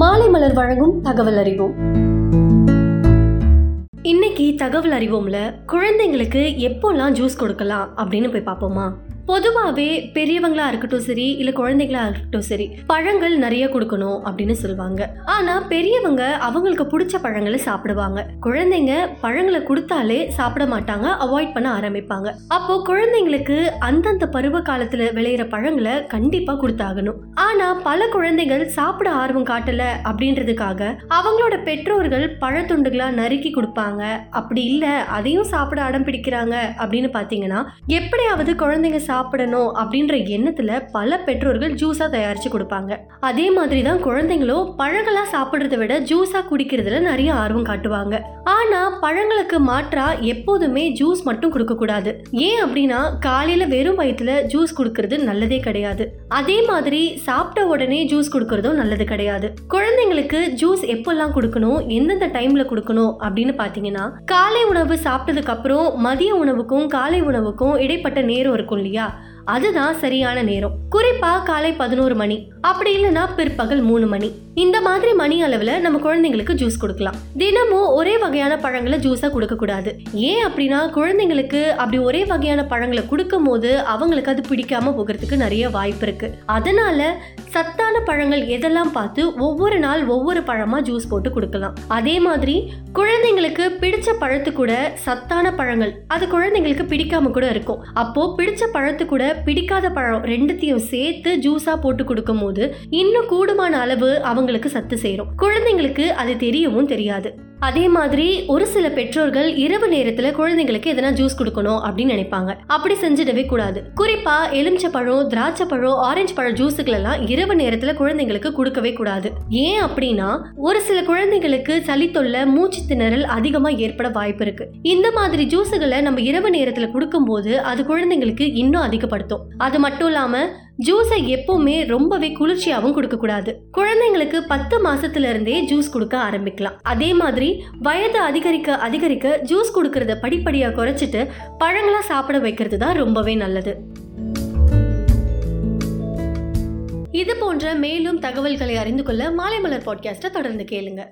மாலை மலர் வழங்கும் தகவல் அறிவோம். இன்னைக்கு தகவல் அறிவோம்ல குழந்தைங்களுக்கு எப்போல்லாம் ஜூஸ் கொடுக்கலாம் அப்படின்னு போய் பார்ப்போமா? பொதுவாகவே பெரியவங்களா இருக்கட்டும் சரி இல்லை குழந்தைங்களா இருக்கட்டும் சரி பழங்கள் நிறைய கொடுக்கணும் அப்படின்னு சொல்லுவாங்க. ஆனால் பெரியவங்க அவங்களுக்கு பிடிச்ச பழங்களை சாப்பிடுவாங்க. குழந்தைங்க பழங்களை கொடுத்தாலே சாப்பிட மாட்டாங்க அவாய்ட் பண்ண ஆரம்பிப்பாங்க. அப்போ குழந்தைங்களுக்கு அந்தந்த பருவ காலத்துல விளையிற பழங்களை கண்டிப்பா கொடுத்தாகணும். ஆனா பல குழந்தைகள் சாப்பிட ஆர்வம் காட்டல அப்படின்றதுக்காக அவங்களோட பெற்றோர்கள் பழத்துண்டுகளா நறுக்கி கொடுப்பாங்க. அப்படி இல்ல அதையும் சாப்பிட அடம் பிடிக்கிறாங்க அப்படின்னு பாத்தீங்கன்னா எப்படியாவது குழந்தைங்க சாப்பிடணும் அப்படின்ற எண்ணத்துல பல பெற்றோர்கள் ஜூஸா தயாரிச்சு கொடுப்பாங்க. அதே மாதிரி தான் குழந்தைங்களும் பழங்களா சாப்பிடுறத விட ஜூஸா குடிக்கிறதுல நிறைய ஆர்வம் காட்டுவாங்க. ஆனா பழங்களுக்கு மாற்றா எப்போதுமே ஜூஸ் மட்டும் கொடுக்க கூடாது. ஏன் அப்படின்னா காலையில வெறும் வயிற்றுல ஜூஸ் கொடுக்கறது நல்லதே கிடையாது. அதே மாதிரி சாப்பிட்ட உடனே ஜூஸ் கொடுக்கறதும் நல்லது கிடையாது. குழந்தைங்களுக்கு ஜூஸ் எப்பெல்லாம் கொடுக்கணும் எந்தெந்த டைம்ல கொடுக்கணும் அப்படின்னு பாத்தீங்கன்னா காலை உணவு சாப்பிட்டதுக்கு அப்புறம் மதிய உணவுக்கும் காலை உணவுக்கும் இடைப்பட்ட நேரம் இருக்கும் இல்லையா? 아니라 அதுதான் சரியான நேரம். குறிப்பா காலை பதினோரு மணி. அப்படி இல்லைன்னா பிற்பகல் மூணு மணி. இந்த மாதிரி மணி அளவுல நம்ம குழந்தைங்களுக்கு ஜூஸ் கொடுக்கலாம். தினமும் ஒரே வகையான பழங்களை ஜூஸா கொடுக்க கூடாது. ஏன் அப்படின்னா குழந்தைங்களுக்கு அப்படி ஒரே வகையான பழங்களை கொடுக்கும் போது அவங்களுக்கு அது பிடிக்காம போகிறதுக்கு நிறைய வாய்ப்பு இருக்கு. அதனால சத்தான பழங்கள் எதெல்லாம் பார்த்து ஒவ்வொரு நாள் ஒவ்வொரு பழமா ஜூஸ் போட்டு கொடுக்கலாம். அதே மாதிரி குழந்தைங்களுக்கு பிடிச்ச பழத்து கூட சத்தான பழங்கள். அது குழந்தைங்களுக்கு பிடிக்காம கூட இருக்கும். அப்போ பிடிச்ச பழத்து கூட பிடிக்காத பழம் ரெண்டுத்தையும் சேர்த்து ஜூஸா போட்டு கொடுக்கும் போது இன்னும் கூடுமான அளவு அவங்களுக்கு சத்து சேரும். குழந்தைங்களுக்கு அது தெரியவும் தெரியாது. அதே மாதிரி ஒரு சில பெற்றோர்கள் இரவு நேரத்துல குழந்தைங்களுக்கு எதனா ஜூஸ் கொடுக்கணும் அப்படின்னு நினைப்பாங்க. அப்படி செஞ்சிடவே கூடாது. குறிப்பா எலுமிச்சை பழம் திராட்சை பழம் ஆரஞ்சு பழம் ஜூஸுகள் எல்லாம் இரவு நேரத்துல குழந்தைங்களுக்கு கொடுக்கவே கூடாது. ஏன் அப்படின்னா ஒரு சில குழந்தைங்களுக்கு சளி தொல்லை மூச்சு திணறல் அதிகமா ஏற்பட வாய்ப்பு இருக்கு. இந்த மாதிரி ஜூஸுகளை நம்ம இரவு நேரத்துல கொடுக்கும்போது அது குழந்தைங்களுக்கு இன்னும் அதிகப்படுத்தும். அது மட்டும் இல்லாம ஜூஸை எப்பவுமே ரொம்பவே குளிர்ச்சியாகவும் கொடுக்கக்கூடாது. குழந்தைங்களுக்கு பத்து மாசத்துல இருந்தே ஜூஸ் கொடுக்க ஆரம்பிக்கலாம். அதே மாதிரி வயது அதிகரிக்க அதிகரிக்க ஜூஸ் கொடுக்கறத படிப்படியா குறைச்சிட்டு பழங்களா சாப்பிட வைக்கிறது தான் ரொம்பவே நல்லது. இது போன்ற மேலும் தகவல்களை அறிந்து கொள்ள மாலை மலர் பாட்காஸ்ட்டை தொடர்ந்து கேளுங்க.